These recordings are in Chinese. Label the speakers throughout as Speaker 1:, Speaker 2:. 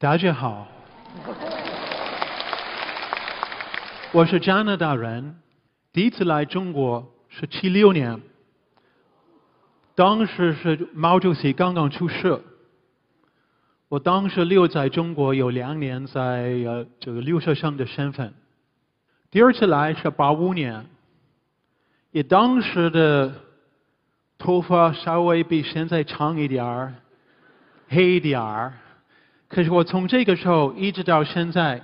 Speaker 1: 大家好，我是加拿大人，第一次来中国是七六年，当时是毛主席刚刚出世，我当时留在中国有两年，在呃这个留学生的身份。第二次来是八五年，也当时的头发稍微比现在长一点儿，黑一点儿。可是我从这个时候一直到现在，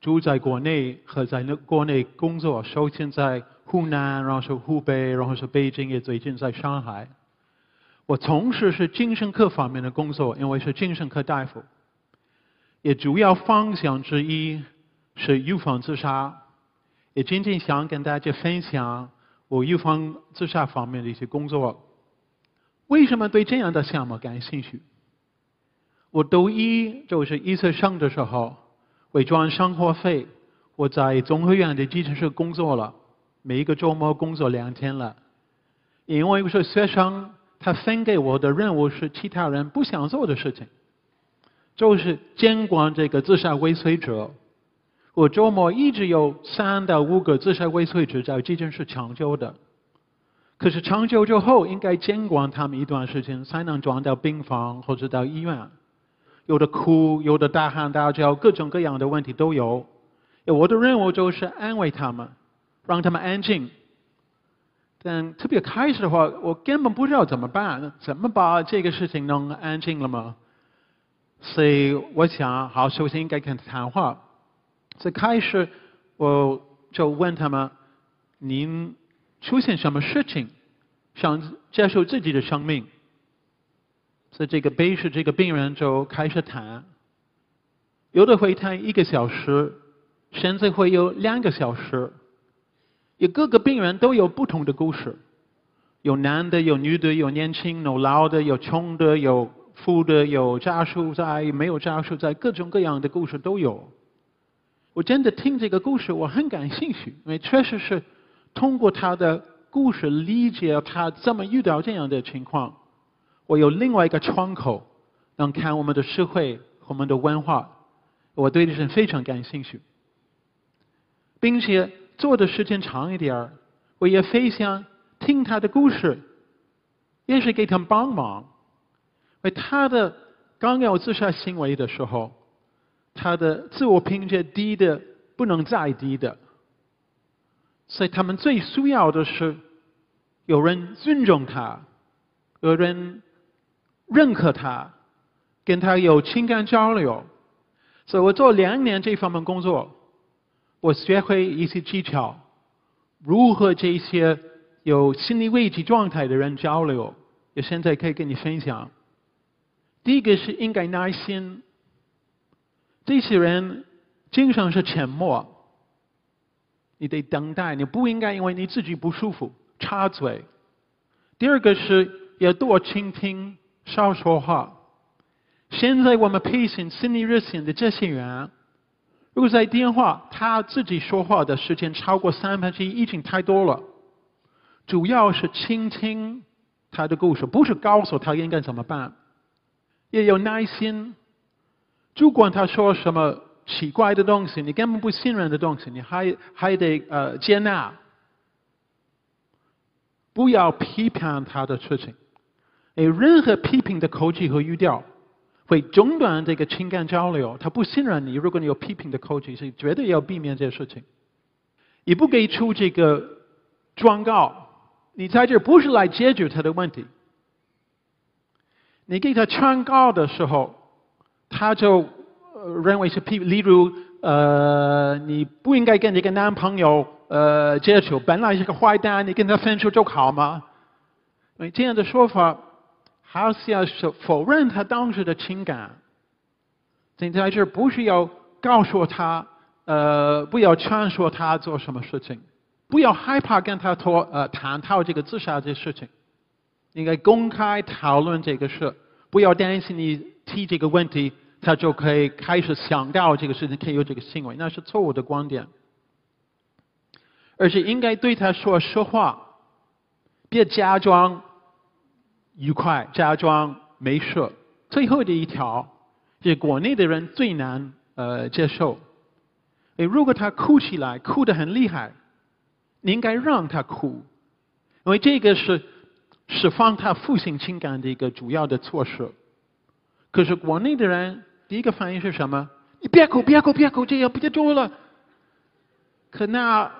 Speaker 1: 住在国内和在那国内工作，首先在湖南，然后是湖北，然后是北京，也最近在上海。我从事是精神科方面的工作，因为是精神科大夫，也主要方向之一是预防自杀。也今天想跟大家分享我预防自杀方面的一些工作。为什么对这样的项目感兴趣？我读一就是医学生的时候，为赚生活费，我在综合院的急诊室工作了，每一个周末工作两天了。因为我是学生，他分给我的任务是其他人不想做的事情，就是监管这个自杀未遂者。我周末一直有三到五个自杀未遂者在急诊室抢救的，可是抢救之后应该监管他们一段时间，才能转到病房或者到医院。有的哭，有的大喊大叫，各种各样的问题都有。我的任务就是安慰他们，让他们安静。但特别开始的话，我根本不知道怎么办，怎么把这个事情弄安静了吗？所以我想，好，首先应该跟他谈话。在开始，我就问他们：“您出现什么事情，想接受自己的生命？”所以这个悲是这个病人就开始谈，有的会谈一个小时，甚至会有两个小时。有各个病人都有不同的故事，有男的，有女的，有年轻，有老的，有穷的，有富的，有家属在，没有家属在，各种各样的故事都有。我真的听这个故事，我很感兴趣，因为确实是通过他的故事理解他怎么遇到这样的情况。我有另外一个窗口，能看我们的社会、我们的文化，我对这是非常感兴趣，并且做的时间长一点儿，我也非常听他的故事，也是给他们帮忙。为他的刚有自杀行为的时候。他的自我评价低的不能再低的，所以他们最需要的是有人尊重他，有人认可他，跟他有情感交流。所以我做两年这方面工作，我学会一些技巧，如何这些有心理危机状态的人交流，也现在可以跟你分享。第一个是应该耐心。这些人经常是沉默，你得等待，你不应该因为你自己不舒服插嘴。第二个是要多倾听，少说话。现在我们培训心理热线的这些人，如果在电话他自己说话的时间超过三分之一，已经太多了。主要是倾听他的故事，不是告诉他应该怎么办，要有耐心。主管他说什么奇怪的东西，你根本不信任的东西，你还还得呃接纳，不要批判他的事情。有任何批评的口气和语调，会中断这个情感交流。他不信任你，如果你有批评的口气，是绝对要避免这些事情。也不给出这个状告，你在这不是来解决他的问题。你给他劝告的时候。他就认为是批，例如呃，你不应该跟这个男朋友呃接触，本来是个坏蛋，你跟他分手就好吗？这样的说法好像是否认他当时的情感。你在这不是要告诉他，呃，不要劝说他做什么事情，不要害怕跟他说呃探讨这个自杀的事情，应该公开讨论这个事，不要担心你。提这个问题，他就可以开始想到这个事情，可以有这个行为，那是错误的观点。而且应该对他说实话，别假装愉快，假装没事。最后的一条，是国内的人最难呃接受。诶，如果他哭起来，哭得很厉害，你应该让他哭，因为这个是释放他负性情感的一个主要的措施。可是国内的人第一个反应是什么？你别哭，别哭，别哭，这样不就多了？可那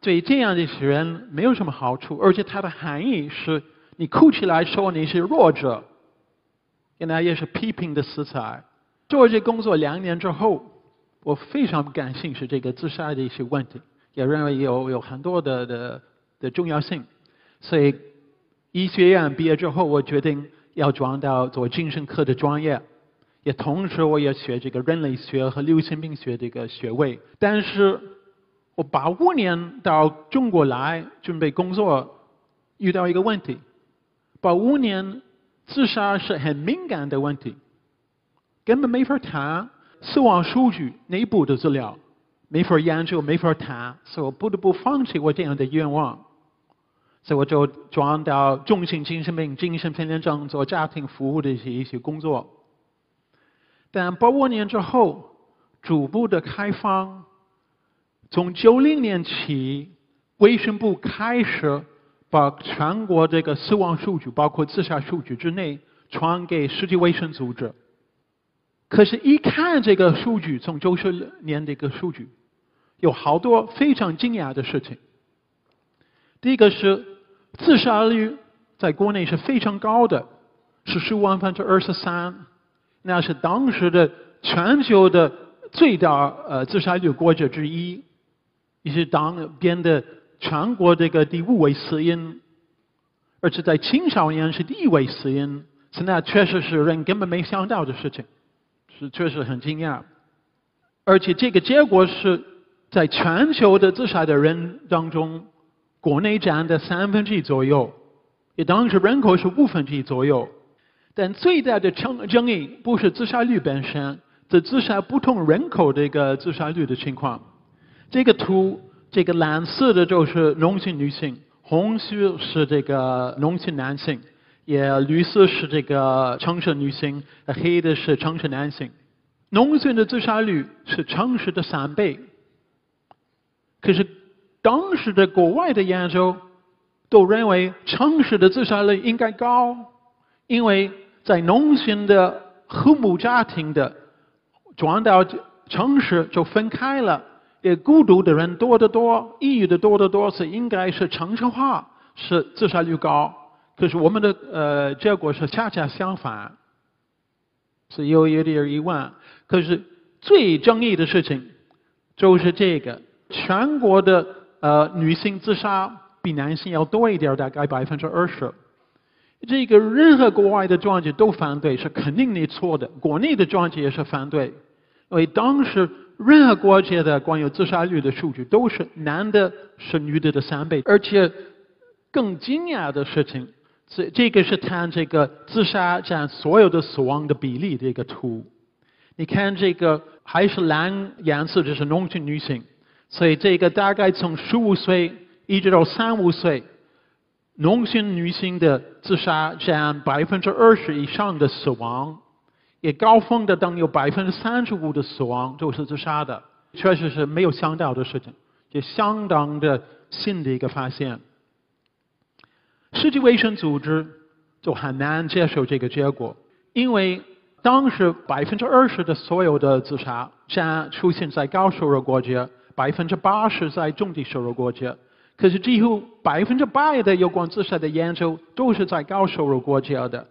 Speaker 1: 对这样的人没有什么好处，而且它的含义是你哭起来说你是弱者，原来也是批评的色彩。做这工作两年之后，我非常感兴趣这个自杀的一些问题，也认为有有很多的的的重要性。所以医学院毕业之后，我决定要转到做精神科的专业，也同时我也学这个人类学和流行病学这个学位。但是我八五年到中国来准备工作，遇到一个问题：八五年自杀是很敏感的问题，根本没法谈死亡数据内部的资料，没法研究，没法谈，所以我不得不放弃我这样的愿望。所以我就转到重型精神病、精神分裂症做家庭服务的一些一些工作。但八五年之后，逐步的开放。从九零年起，卫生部开始把全国这个死亡数据，包括自杀数据之内，传给世界卫生组织。可是，一看这个数据，从九十年的一个数据，有好多非常惊讶的事情。第一个是自杀率在国内是非常高的，是十万分之二十三，那是当时的全球的最大呃自杀率国家之一。也是当编的全国这个第五位死因，而且在青少年是第一位死因，是那确实是人根本没想到的事情，是确实很惊讶。而且这个结果是在全球的自杀的人当中，国内占的三分之一左右，也当时人口是五分之一左右。但最大的争争议不是自杀率本身，是自杀不同人口的一个自杀率的情况。这个图，这个蓝色的就是农村女性，红色是这个农村男性，也绿色是这个城市女性，黑的是城市男性。农村的自杀率是城市的三倍。可是当时的国外的研究都认为城市的自杀率应该高，因为在农村的和睦家庭的转到城市就分开了。也孤独的人多得多，抑郁的多得多，是应该是城市化，是自杀率高。可是我们的呃结果是恰恰相反，是有有点疑问。可是最争议的事情就是这个：全国的呃女性自杀比男性要多一点，大概百分之二十。这个任何国外的专家都反对，是肯定你错的。国内的专家也是反对，因为当时。任何国家的关于自杀率的数据都是男的是女的的三倍，而且更惊讶的事情，这这个是谈这个自杀占所有的死亡的比例的一个图。你看这个还是蓝颜色，这是农村女性，所以这个大概从十五岁一直到三五岁，农村女性的自杀占百分之二十以上的死亡。也高峰的等有百分之三十五的死亡就是自杀的，确实是没有想到的事情，也相当的新的一个发现。世界卫生组织就很难接受这个结果，因为当时百分之二十的所有的自杀占出现在高收入国家，百分之八十在中低收入国家，可是几乎百分之百的有关自杀的研究都是在高收入国家的。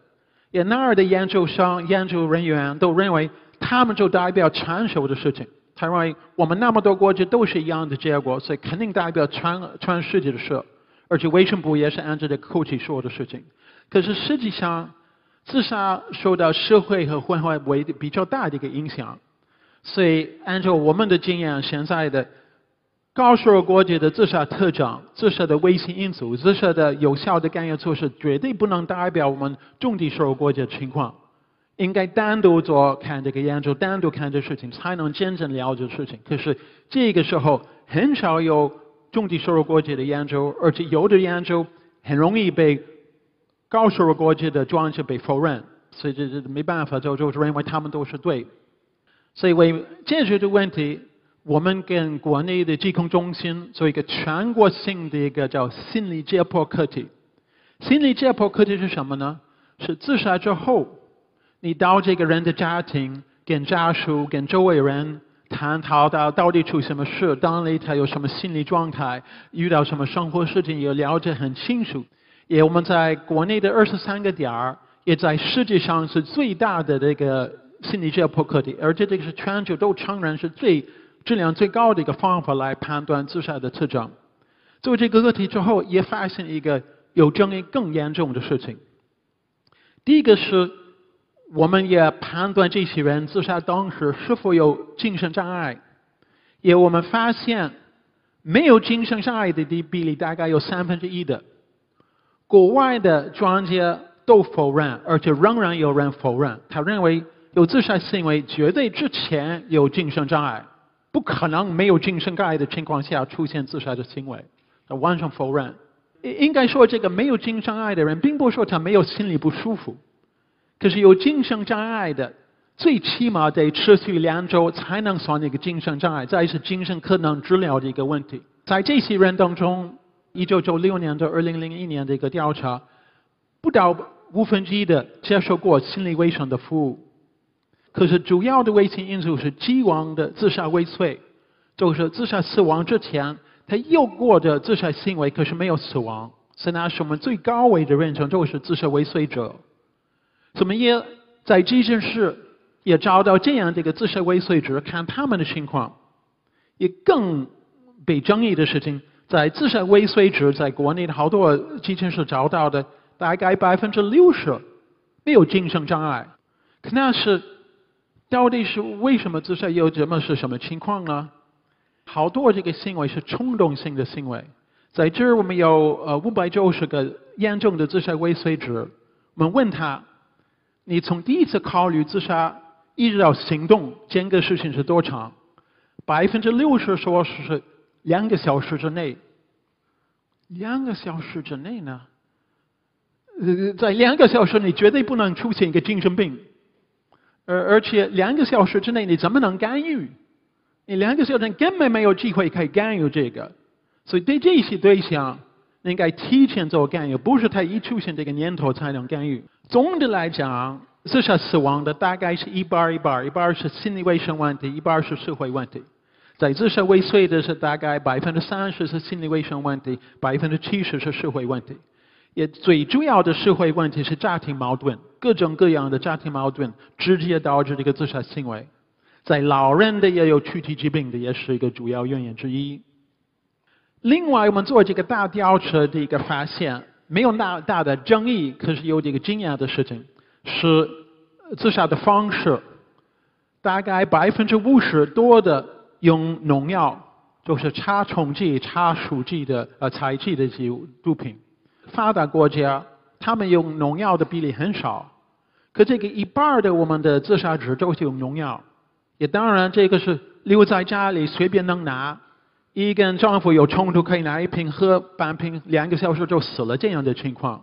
Speaker 1: 也那儿的研究生、研究人员都认为，他们就代表全球的事情。他认为我们那么多国家都是一样的结果，所以肯定代表全全世界的事。而且卫生部也是按照这个口气说的事情。可是实际上，自杀受到社会和环境比较大的一个影响。所以按照我们的经验，现在的。高收入国家的自杀特征、自杀的危险因素、自杀的有效的干预措施，绝对不能代表我们中低收入国家的情况。应该单独做看这个研究，单独看这事情，才能真正了解事情。可是这个时候很少有中低收入国家的研究，而且有的研究很容易被高收入国家的专家被否认。所以这这没办法，就就认为他们都是对。所以为解决这个问题，我们跟国内的疾控中心做一个全国性的一个叫心理解剖课题。心理解剖课题是什么呢？是自杀之后，你到这个人的家庭，跟家属、跟周围人探讨到到底出什么事，当里他有什么心理状态，遇到什么生活事情，也了解很清楚。也我们在国内的二十三个点儿，也在世界上是最大的这个心理解剖课题，而且这个是全球都承认是最质量最高的一个方法来判断自杀的特征。做这个课题之后，也发现一个有争议更严重的事情。第一个是，我们也判断这些人自杀当时是否有精神障碍，也我们发现没有精神障碍的比例大概有三分之一的。国外的专家都否认，而且仍然有人否认。他认为有自杀行为绝对之前有精神障碍，不可能没有精神障碍的情况下出现自杀的行为。他完全否认。应该说，这个没有精神障碍的人，并不是说他没有心理不舒服，可是有精神障碍的，最起码得持续两周才能算一个精神障碍，再是精神可能治疗的一个问题。在这些人当中。一九九六年到二零零一年的一个调查，不到五分之一的接受过心理卫生的服务。可是主要的危险因素是既往的自杀未遂，就是自杀死亡之前他有过的自杀行为，可是没有死亡。所以那是我们最高危的人群，就是自杀未遂者。怎么也在急诊室也找到这样的一个自杀未遂者，看他们的情况，也更被争议的事情。在自杀未遂者，在国内的好多急诊室找到的，大概百分之六十没有精神障碍。可那是到底是为什么自杀又这么是什么情况呢？好多这个行为是冲动性的行为。在这儿我们有呃五百九十个严重的自杀未遂者，我们问他：你从第一次考虑自杀一直到行动间隔时间是多长？百分之六十说是。两个小时之内，两个小时之内呢？呃，在两个小时内绝对不能出现一个精神病，而而且两个小时之内你怎么能干预？你两个小时根本没有机会可以干预这个，所以对这些对象应该提前做干预，不是他一出现这个念头才能干预。总的来讲，自杀死亡的大概是一半一半，一半是心理卫生问题，一半是社会问题。在自杀未遂的是大概百分之三十是心理卫生问题，百分之七十是社会问题。也最主要的社会问题是家庭矛盾，各种各样的家庭矛盾直接导致这个自杀行为。在老人的也有躯体疾病的，也是一个主要原因之一。另外，我们做这个大调查的一个发现，没有那大的争议，可是有这个惊讶的事情，是自杀的方式，大概百分之五十多的。用农药，就是杀虫剂、杀鼠剂的呃采集的这些毒品。发达国家他们用农药的比例很少，可这个一半的我们的自杀者都是用农药。也当然，这个是留在家里随便能拿，一跟丈夫有冲突可以拿一瓶喝半瓶，两个小时就死了这样的情况。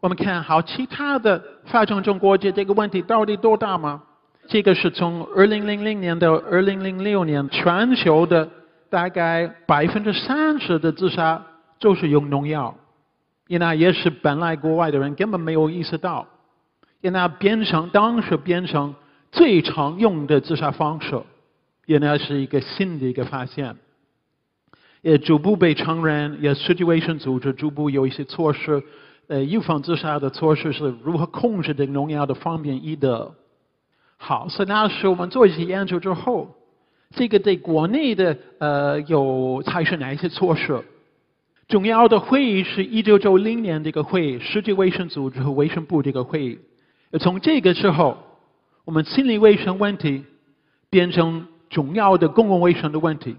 Speaker 1: 我们看好其他的发展中国家，这个问题到底多大吗？这个是从二零零零年到二零零六年，全球的大概百分之三十的自杀就是用农药，因为也是本来国外的人根本没有意识到，因为变成当时变成最常用的自杀方式，因为是一个新的一个发现，也逐步被承认，也世界卫生组织逐步有一些措施，呃，预防自杀的措施是如何控制这个农药的方便易得。好，所以那时我们做一些研究之后，这个对国内的呃有采取哪一些措施？重要的会议是一九九零年这个会议，世界卫生组织和卫生部这个会议。从这个时候，我们心理卫生问题变成重要的公共卫生的问题，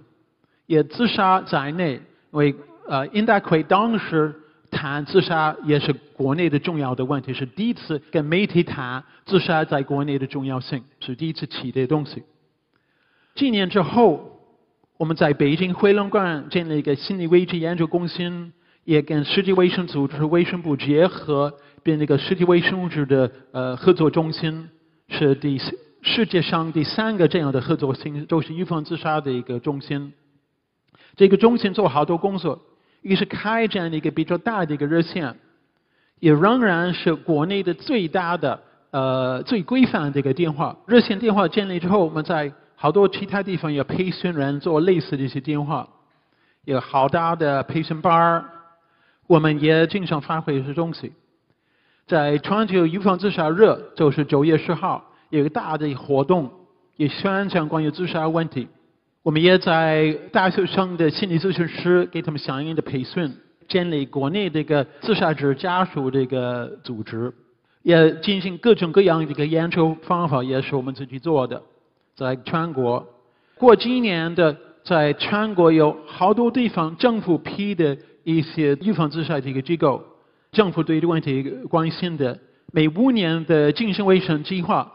Speaker 1: 也自杀在内因为呃应该可以当时。谈自杀也是国内的重要的问题，是第一次跟媒体谈自杀在国内的重要性，是第一次提的东西。几年之后，我们在北京回龙观建立一个心理危机研究中心，也跟世界卫生组织卫生部结合，变那个世界卫生组织的呃合作中心，是第世界上第三个这样的合作性，都是预防自杀的一个中心。这个中心做好多工作，一个是开展一个比较大的一个热线，也仍然是国内的最大的呃最规范的一个电话。热线电话建立之后，我们在好多其他地方有培训人做类似的一些电话，有好大的培训班儿，我们也经常发挥一些东西。在全球预防自杀日，就是九月十号，有个大的活动，也宣讲关于自杀问题。我们也在大学生的心理咨询师给他们相应的培训，建立国内这个自杀者家属这个组织，也进行各种各样的一个研究方法，也是我们自己做的。在全国，过今年的在全国有好多地方政府批的一些预防自杀的一个机构，政府对这个问题关心的，每五年的精神卫生计划。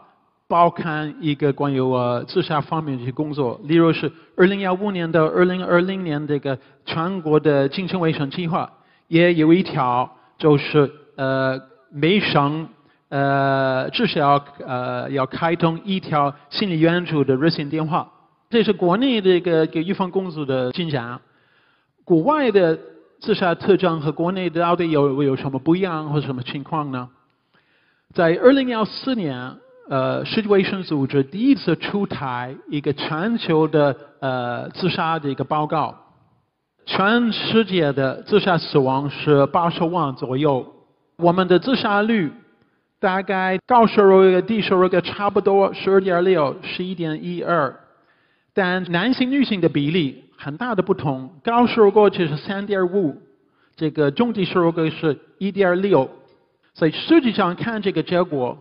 Speaker 1: 包含一个关于我自杀方面的一些工作，例如是二零幺五年到二零二零年这个全国的精神卫生计划，也有一条就是呃每省呃至少呃要开通一条心理援助的热线电话。这是国内的一个给预防工作的进展。国外的自杀特征和国内到底有有什么不一样或者什么情况呢？在二零幺四年。呃，世界卫生组织第一次出台一个全球的呃自杀的一个报告，全世界的自杀死亡是八十万左右，我们的自杀率大概高收入个低收入个差不多十二点六，十一点一二，但男性女性的比例很大的不同，高收入国就是三点五，这个中低收入国是一点六，所以实际上看这个结果。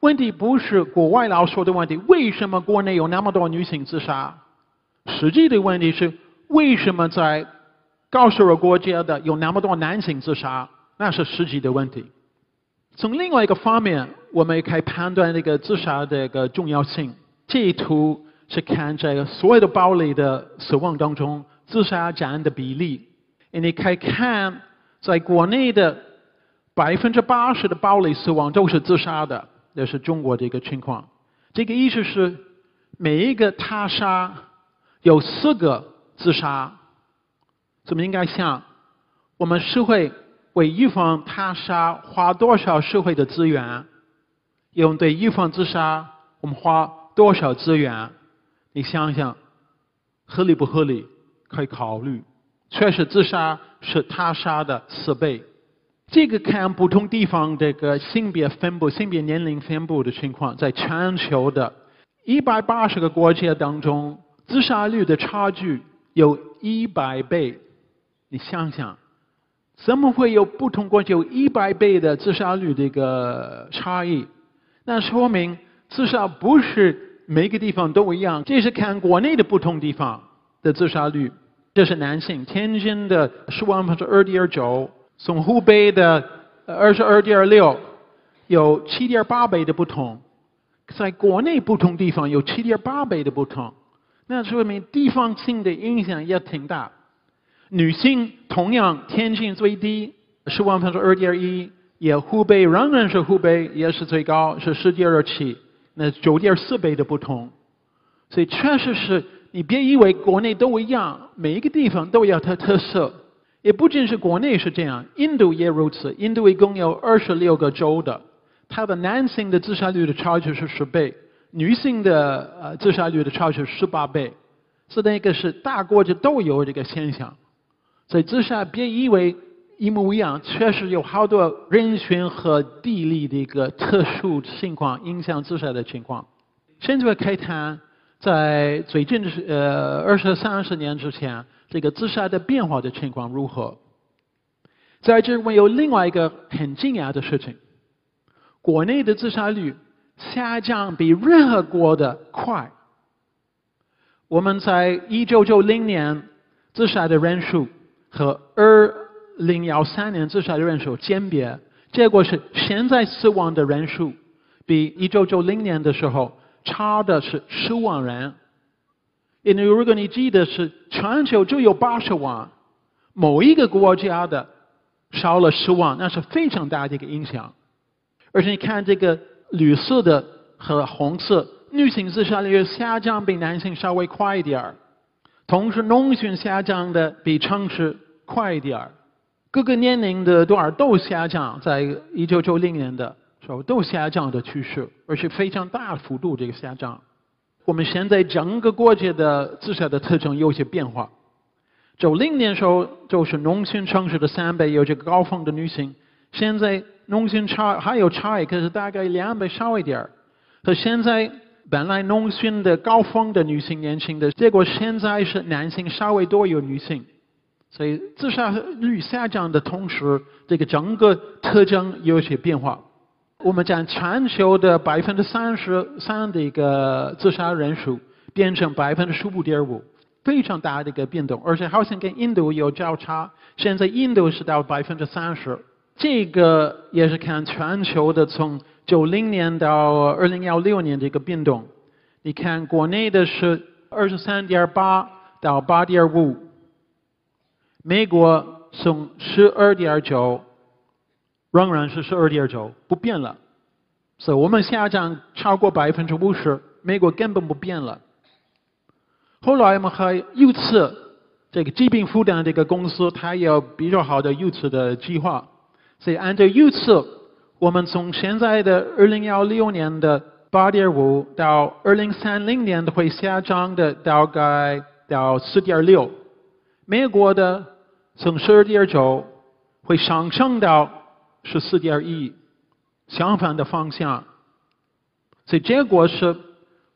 Speaker 1: 问题不是国外老说的问题，为什么国内有那么多女性自杀？实际的问题是，为什么在高收入国家的有那么多男性自杀？那是实际的问题。从另外一个方面，我们也可以判断这个自杀的一个重要性。这一图是看这个所有的暴力的死亡当中，自杀占的比例。你可以看，在国内的百分之八十的暴力死亡都是自杀的。这是中国的一个情况。这个意思是，每一个他杀有四个自杀。怎么应该想？我们社会为预防他杀花多少社会的资源？用对预防自杀，我们花多少资源？你想想，合理不合理？可以考虑。确实，自杀是他杀的四倍。这个看不同地方这个性别分布、性别年龄分布的情况，在全球的一百八十个国家当中，自杀率的差距有一百倍。你想想，怎么会有不同国家有一百倍的自杀率的一个差异？那说明自杀不是每个地方都一样。这是看国内的不同地方的自杀率。这是男性，天津的十万分之二点九。从湖北的二十二点六，有七点八倍的不同，在国内不同地方有七点八倍的不同，那说明地方性的影响也挺大。女性同样天性最低十万分之二点一，也湖北仍然是湖北也是最高是十点二七，那九点四倍的不同，所以确实是你别以为国内都一样，每一个地方都有它特色。也不仅是国内是这样，印度也如此。印度一共有二十六个州的，它的男性的自杀率的差距是十倍，女性的呃自杀率的差距是十八倍。是那个是大国家都有这个现象，所以自杀别以为一模一样，确实有好多人群和地理的一个特殊情况影响自杀的情况。现在可以谈，在最近的呃二十三十年之前。这个自杀的变化的情况如何？在这我有另外一个很惊讶的事情：国内的自杀率下降比任何国的快。我们在一九九零年自杀的人数和二零幺三年自杀的人数鉴别，结果是现在死亡的人数比一九九零年的时候差的是十万人。因为如果你记得是全球就有八十万，某一个国家的少了十万，那是非常大的一个影响。而且你看这个绿色的和红色，女性自杀率下降比男性稍微快一点儿，同时农村下降的比城市快一点儿。各个年龄的多少都下降，在一九九零年的时候都下降的趋势，而且非常大幅度这个下降。我们现在整个国家的自杀的特征有些变化。九零年时候就是农村城市的三倍有这个高峰的女性，现在农村差还有差异，可是大概两倍少一点儿。可现在本来农村的高峰的女性年轻的，结果现在是男性稍微多有女性。所以自杀率下降的同时，这个整个特征有些变化。我们将全球的百分之三十三的一个自杀人数变成百分之十五点五，非常大的一个变动，而且好像跟印度有交叉。现在印度是到百分之三十，这个也是看全球的从九零年到二零幺六年的一个变动。你看国内的是二十三点八到八点五。美国从十二点九，仍然是十二点九，不变了。所以我们下降超过百分之五十，美国根本不变了。后来我们还预测这个疾病负担这个公司，它有比较好的预测的计划。所以按照预测，我们从现在的二零幺六年的八点五到二零三零年的会下降的大概到四点六。美国的从十二点九会上升到十四点一，相反的方向。所以结果是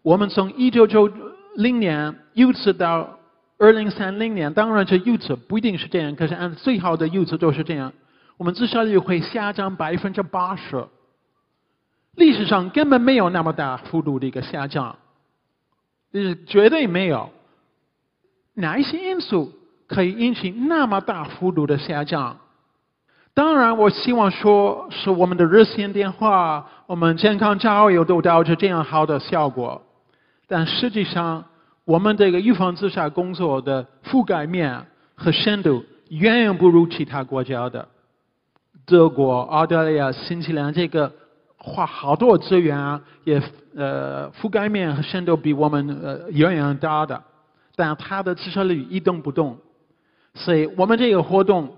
Speaker 1: 我们从一九九零年预测到二零三零年，当然这预测不一定是这样，可是按最好的预测都是这样。我们自杀率会下降百分之八十，历史上根本没有那么大幅度的一个下降，是绝对没有。哪一些因素？可以引起那么大幅度的下降。当然，我希望说是我们的热线电话、我们健康教育都导致这样好的效果。但实际上，我们这个预防自杀工作的覆盖面和深度远远不如其他国家的。德国、澳大利亚、新西兰这个花好多资源啊，也呃覆盖面深度比我们呃远远大的，但它的自杀率一动不动。所以我们这个活动，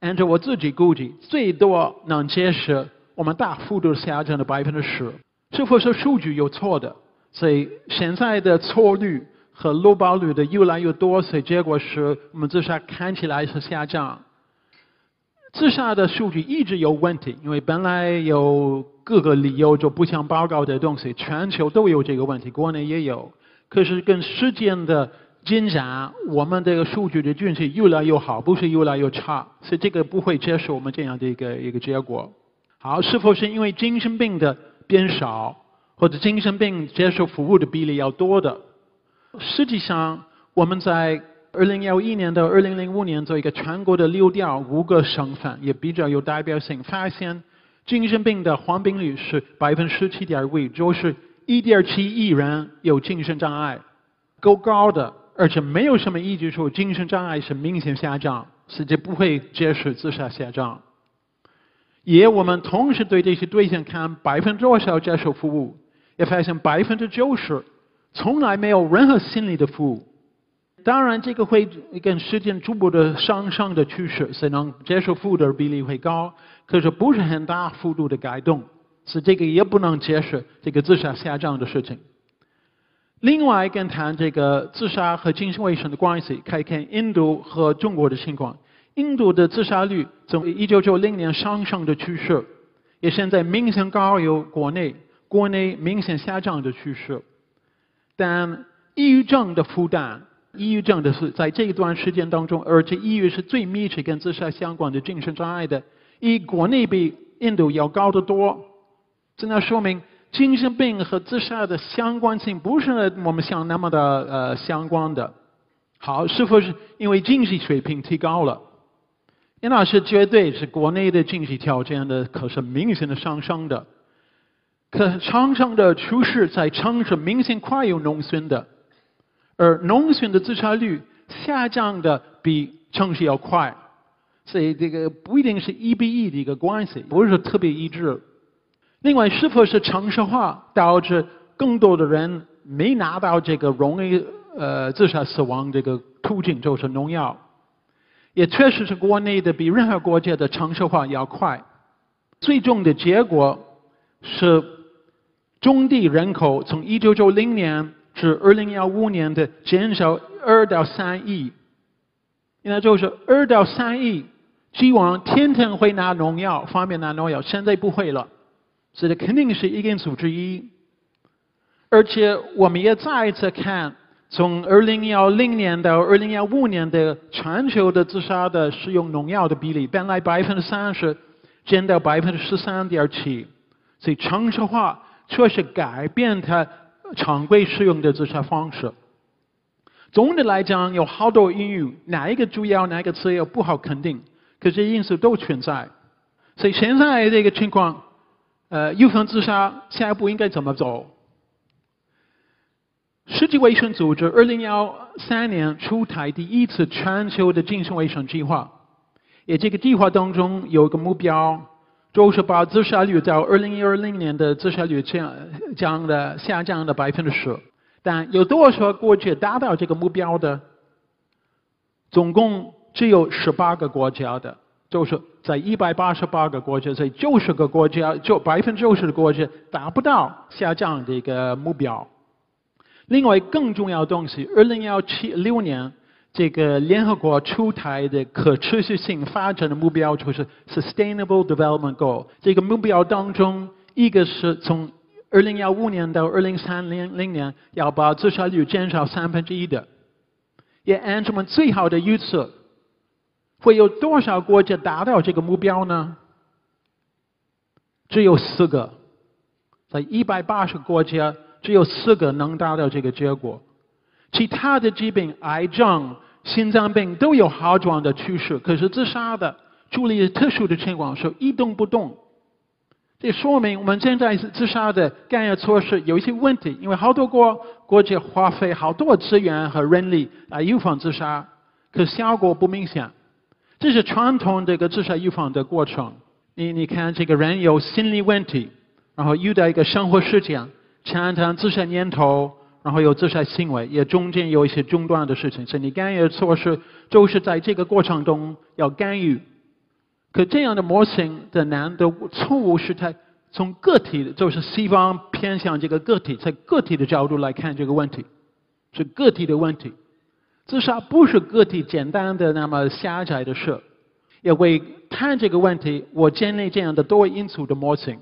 Speaker 1: 按照我自己估计，最多能解释我们大幅度下降的百分之十。是否是数据有错的？所以现在的错率和漏报率的越来越多，所以结果是我们自杀看起来是下降。自杀的数据一直有问题，因为本来有各个理由就不想报告的东西，全球都有这个问题，国内也有。可是跟时间的。进展，我们这个数据的运气越来越好，不是越来越差，所以这个不会接受我们这样的一个一个结果。好，是否是因为精神病的变少，或者精神病接受服务的比例要多的？实际上，我们在二零幺一年到二零零五年做一个全国的流调，五个省份也比较有代表性，发现精神病的患病率是百分之十七点五，就是一点七亿人有精神障碍，够高的。而且没有什么依据说精神障碍是明显下降，实际不会接受自杀下降。也我们同时对这些对象看百分之多少接受服务，也发现百分之九十从来没有任何心理的服务。当然，这个会跟时间逐步的上升的趋势，所以能接受负的比例会高，可是不是很大幅度的改动，是这个也不能解释这个自杀下降的事情。另外，跟谈这个自杀和精神卫生的关系，可以看印度和中国的情况。印度的自杀率从1990年上升的趋势，也现在明显高于国内，国内明显下降的趋势。但抑郁症的负担，抑郁症的是在这一段时间当中，而且抑郁是最密切跟自杀相关的精神障碍的，以国内比印度要高得多。这那说明。精神病和自杀的相关性不是我们想那么的呃相关的。好，是否是因为经济水平提高了？那是绝对是国内的经济条件的可是明显的上升的。可上升的趋势在城市明显快于农村的，而农村的自杀率下降的比城市要快，所以这个不一定是一比一的一个关系，不是特别一致。另外，是否是城市化导致更多的人没拿到这个容易呃自杀死亡这个途径，就是农药，也确实是国内的比任何国家的城市化要快。最终的结果是，中地人口从一九九零年是二零幺五年的减少二到三亿，那就是二到三亿，希望天天会拿农药，方便拿农药，现在不会了，这肯定是一个因素之一。而且我们也再一次看，从二零幺零年到二零幺五年的全球的自杀的使用农药的比例，本来百分之三十。减到百分之十三点七，所以城市化确实改变它常规使用的自杀方式。总的来讲，有好多应用，哪一个主要，哪一个次要不好肯定，可是因素都存在。所以现在这个情况，呃，预防自杀下一步应该怎么走？世界卫生组织二零幺三年出台第一次全球的精神卫生计划。也这个计划当中有一个目标，就是把自杀率到二零二零年的自杀率降降的下降的百分之十。但有多少国家达到这个目标的？总共只有十八个国家的，就是在一百八十八个国家，在九十个国家，就百分之九十的国家达不到下降的一个目标。另外更重要的东西，二零幺七六年。这个联合国出台的可持续性发展的目标就是 Sustainable Development Goal。这个目标当中，一个是从2015年到2030年要把自杀率减少三分之一的。也按照我们最好的预测，会有多少国家达到这个目标呢？只有四个，在180个国家，只有四个能达到这个结果。其他的疾病，癌症、心脏病都有好转的趋势，可是自杀的处理特殊的情况是一动不动。这说明我们现在自杀的干预措施有一些问题，因为好多国国家花费好多资源和人力来预防自杀，可效果不明显。这是传统这个自杀预防的过程。你你看，这个人有心理问题，然后遇到一个生活事件，常常自杀念头。然后有自杀行为，也中间有一些中断的事情，所以你干预措施就是在这个过程中要干预。可这样的模型的难度错误是在从个体的，就是西方偏向这个个体，在个体的角度来看这个问题，是个体的问题。自杀不是个体简单的那么狭窄的事。也为谈这个问题，我建立这样的多因素的模型。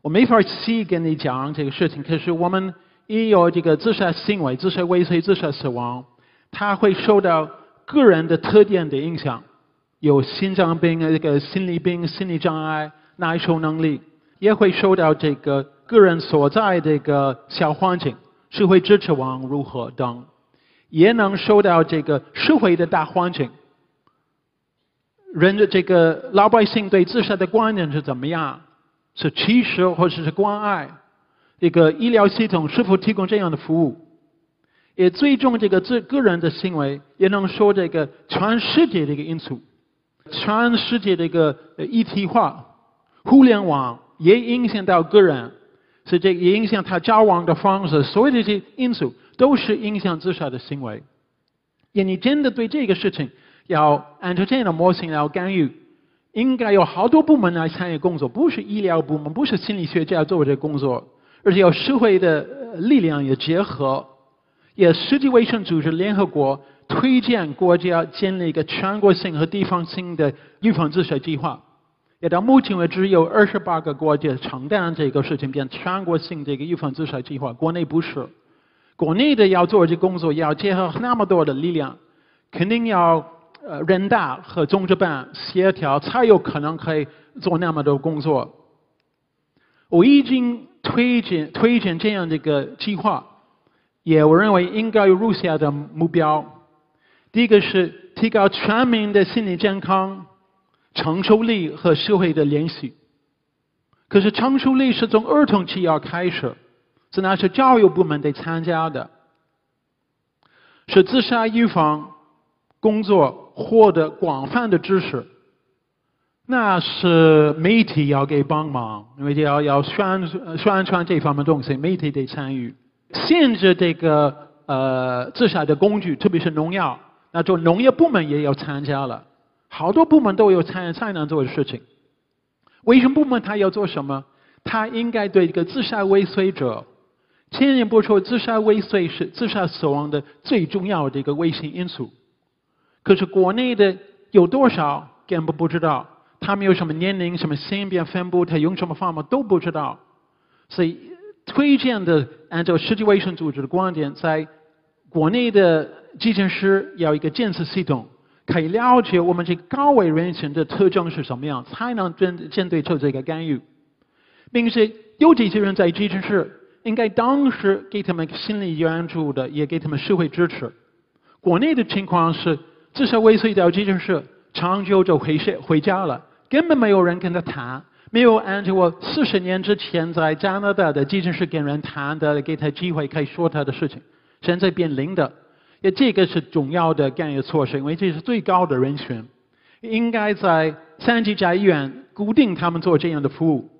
Speaker 1: 我没法细跟你讲这个事情，可是我们。也有这个自杀行为、自杀未遂、自杀死亡，他会受到个人的特点的影响，有心脏病、这个心理病、心理障碍、耐受能力，也会受到这个个人所在这个小环境、社会支持网如何等，也能受到这个社会的大环境，人的这个老百姓对自杀的观念是怎么样？是歧视或者是关爱？这个医疗系统是否提供这样的服务？也最终这个自个人的行为，也能说这个全世界的一个因素，全世界的一个一体化，互联网也影响到个人，所以这也影响他交往的方式，所有这些因素都是影响自杀的行为。也你真的对这个事情要按照这样的模型来干预，应该有好多部门来参与工作，不是医疗部门，不是心理学家做这个工作。而且要社会的力量也结合，也世界卫生组织、联合国推荐国家建立一个全国性和地方性的预防自杀计划。也到目前为止有二十八个国家承担这个事情，变全国性这个预防自杀计划。国内不是，国内的要做这工作，要结合那么多的力量，肯定要呃人大和中治办协调，才有可能可以做那么多工作。我已经。推荐推荐这样的一个计划，也我认为应该有如下的目标：第一个是提高全民的心理健康、承受力和社会的联系。可是承受力是从儿童期要开始，是那是教育部门得参加的，是自杀预防工作获得广泛的知识，那是媒体要给帮忙，因为要要宣宣传这方面东西，媒体得参与。限制这个呃自杀的工具，特别是农药，那就农业部门也要参加了，好多部门都有参才能做的事情。卫生部门他要做什么？他应该对这个自杀未遂者，千年不说自杀未遂是自杀死亡的最重要的一个危险因素。可是国内的有多少根本不知道，他们有什么年龄、什么性别分布，他用什么方法都不知道。所以推荐的按照世界卫生组织的观点，在国内的急诊室要一个监测系统。可以了解我们这高危人群的特征是什么样，才能针针对做这个干预，并且有这些人在急诊室，应该当时给他们心理援助的，也给他们社会支持。国内的情况是，至少未遂到急诊室，长久就回社回家了，根本没有人跟他谈，没有按照我四十年之前在加拿大的急诊室跟人谈的，给他机会可以说他的事情，现在变零的。也这个是重要的干预措施，因为这是最高的人群，应该在三级甲医院固定他们做这样的服务，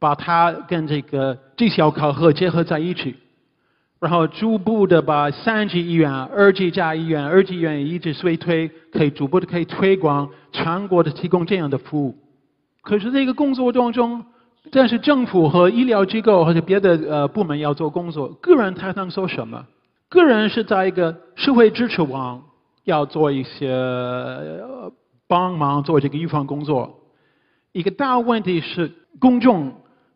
Speaker 1: 把它跟这个绩效考核结合在一起，然后逐步的把三级医院、二级甲医院、二级医院一直推推，可以逐步的可以推广全国的提供这样的服务。可是这个工作当中，但是政府和医疗机构或者别的呃部门要做工作，个人他能做什么？个人是在一个社会支持网要做一些帮忙做这个预防工作。一个大问题是公众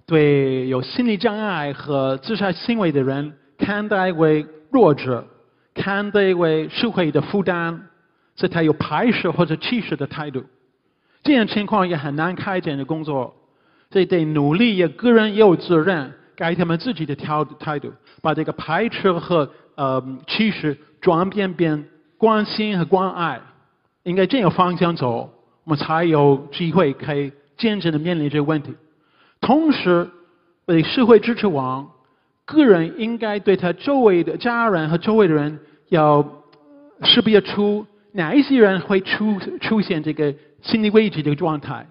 Speaker 1: 对有心理障碍和自杀行为的人看待为弱者，看待为社会的负担，所以他有排斥或者歧视的态度。这样情况也很难开展的工作，所以得努力，也个人也有责任改他们自己的态态度，把这个排斥和。呃，歧视转变变关心和关爱，应该这个方向走，我们才有机会可以真正的面临这个问题。同时，为社会支持网，个人应该对他周围的家人和周围的人要识别出哪一些人会出出现这个心理危机的状态，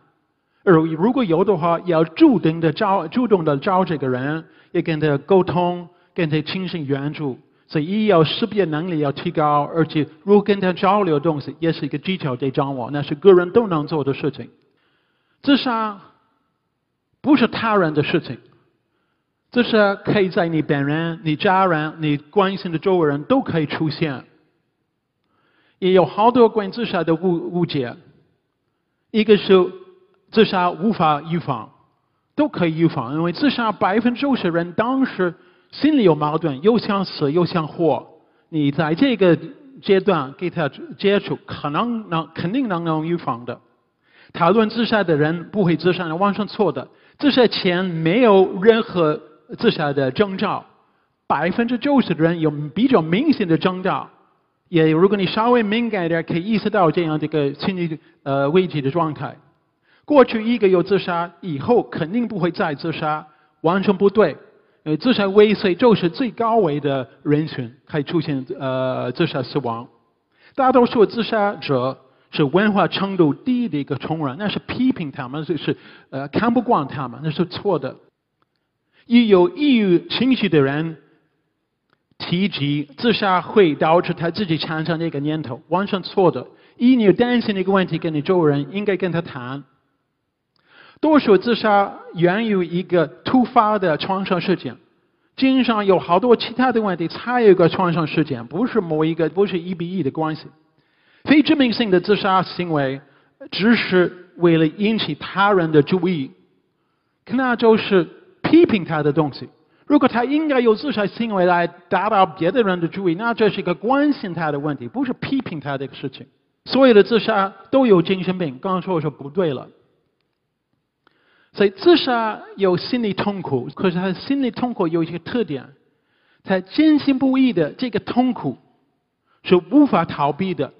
Speaker 1: 而如果有的话，要主动的找主动的找这个人，也跟他沟通，跟他进行援助。所以，医药识别能力要提高，而且如果跟他交流的东西，也是一个技巧得掌握，那是个人都能做的事情。自杀不是他人的事情，自杀可以在你本人、你家人、你关心的周围人都可以出现。也有好多关于自杀的误误解，一个是自杀无法预防，都可以预防，因为自杀百分之九十人当时。心里有矛盾，又想死又想活，你在这个阶段给他接触，可能能肯定能能预防的。讨论自杀的人不会自杀，完全错的。自杀前没有任何自杀的征兆，百分之九十的人有比较明显的征兆。也如果你稍微敏感一点，可以意识到这样的一个心理呃危机的状态。过去一个有自杀，以后肯定不会再自杀，完全不对。呃，自杀未遂就是最高危的人群，可以出现呃自杀死亡。大多数自杀者是文化程度低的一个穷人，那是批评他们，就是呃看不惯他们，那是错的。一有抑郁情绪的人提及自杀会导致他自己产生那个念头，完全错的。一你有担心的一个问题，跟你周围人应该跟他谈。多数自杀源于一个突发的创伤事件，经常有好多其他的问题才有一个创伤事件，不是某一个，不是一比一的关系。非致命性的自杀行为，只是为了引起他人的注意，那就是批评他的东西。如果他应该有自杀行为来打扰别的人的注意，那这是一个关心他的问题，不是批评他的事情。所有的自杀都有精神病，刚刚说我说不对了。所以自杀有心理痛苦，可是他的心理痛苦有一个特点，他坚信不疑的这个痛苦是无法逃避的，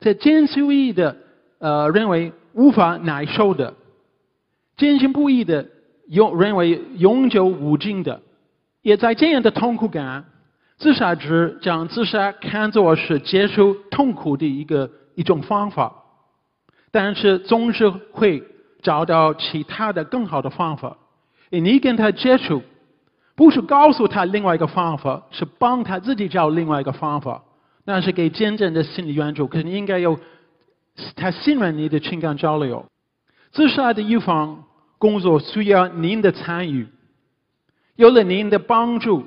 Speaker 1: 在坚信不疑的呃认为无法耐受的，坚信不疑的永认为永久无尽的，也在这样的痛苦感，自杀者将自杀看作是结束痛苦的一个一种方法。但是总是会找到其他的更好的方法。你跟他接触，不是告诉他另外一个方法，是帮他自己找另外一个方法。那是给真正的心理援助，可是应该有他信任你的情感交流。自杀的预防工作需要您的参与，有了您的帮助，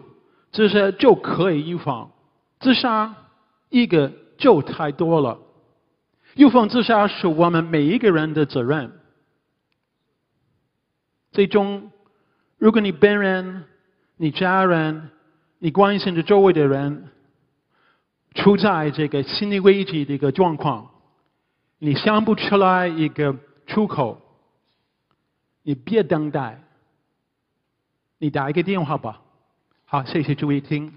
Speaker 1: 自杀就可以预防。自杀一个就太多了，预防自杀是我们每一个人的责任。最终，如果你本人、你家人、你关心的周围的人，处在这个心理危机的一个状况，你想不出来一个出口，你别等待，你打一个电话吧。好，谢谢诸位听。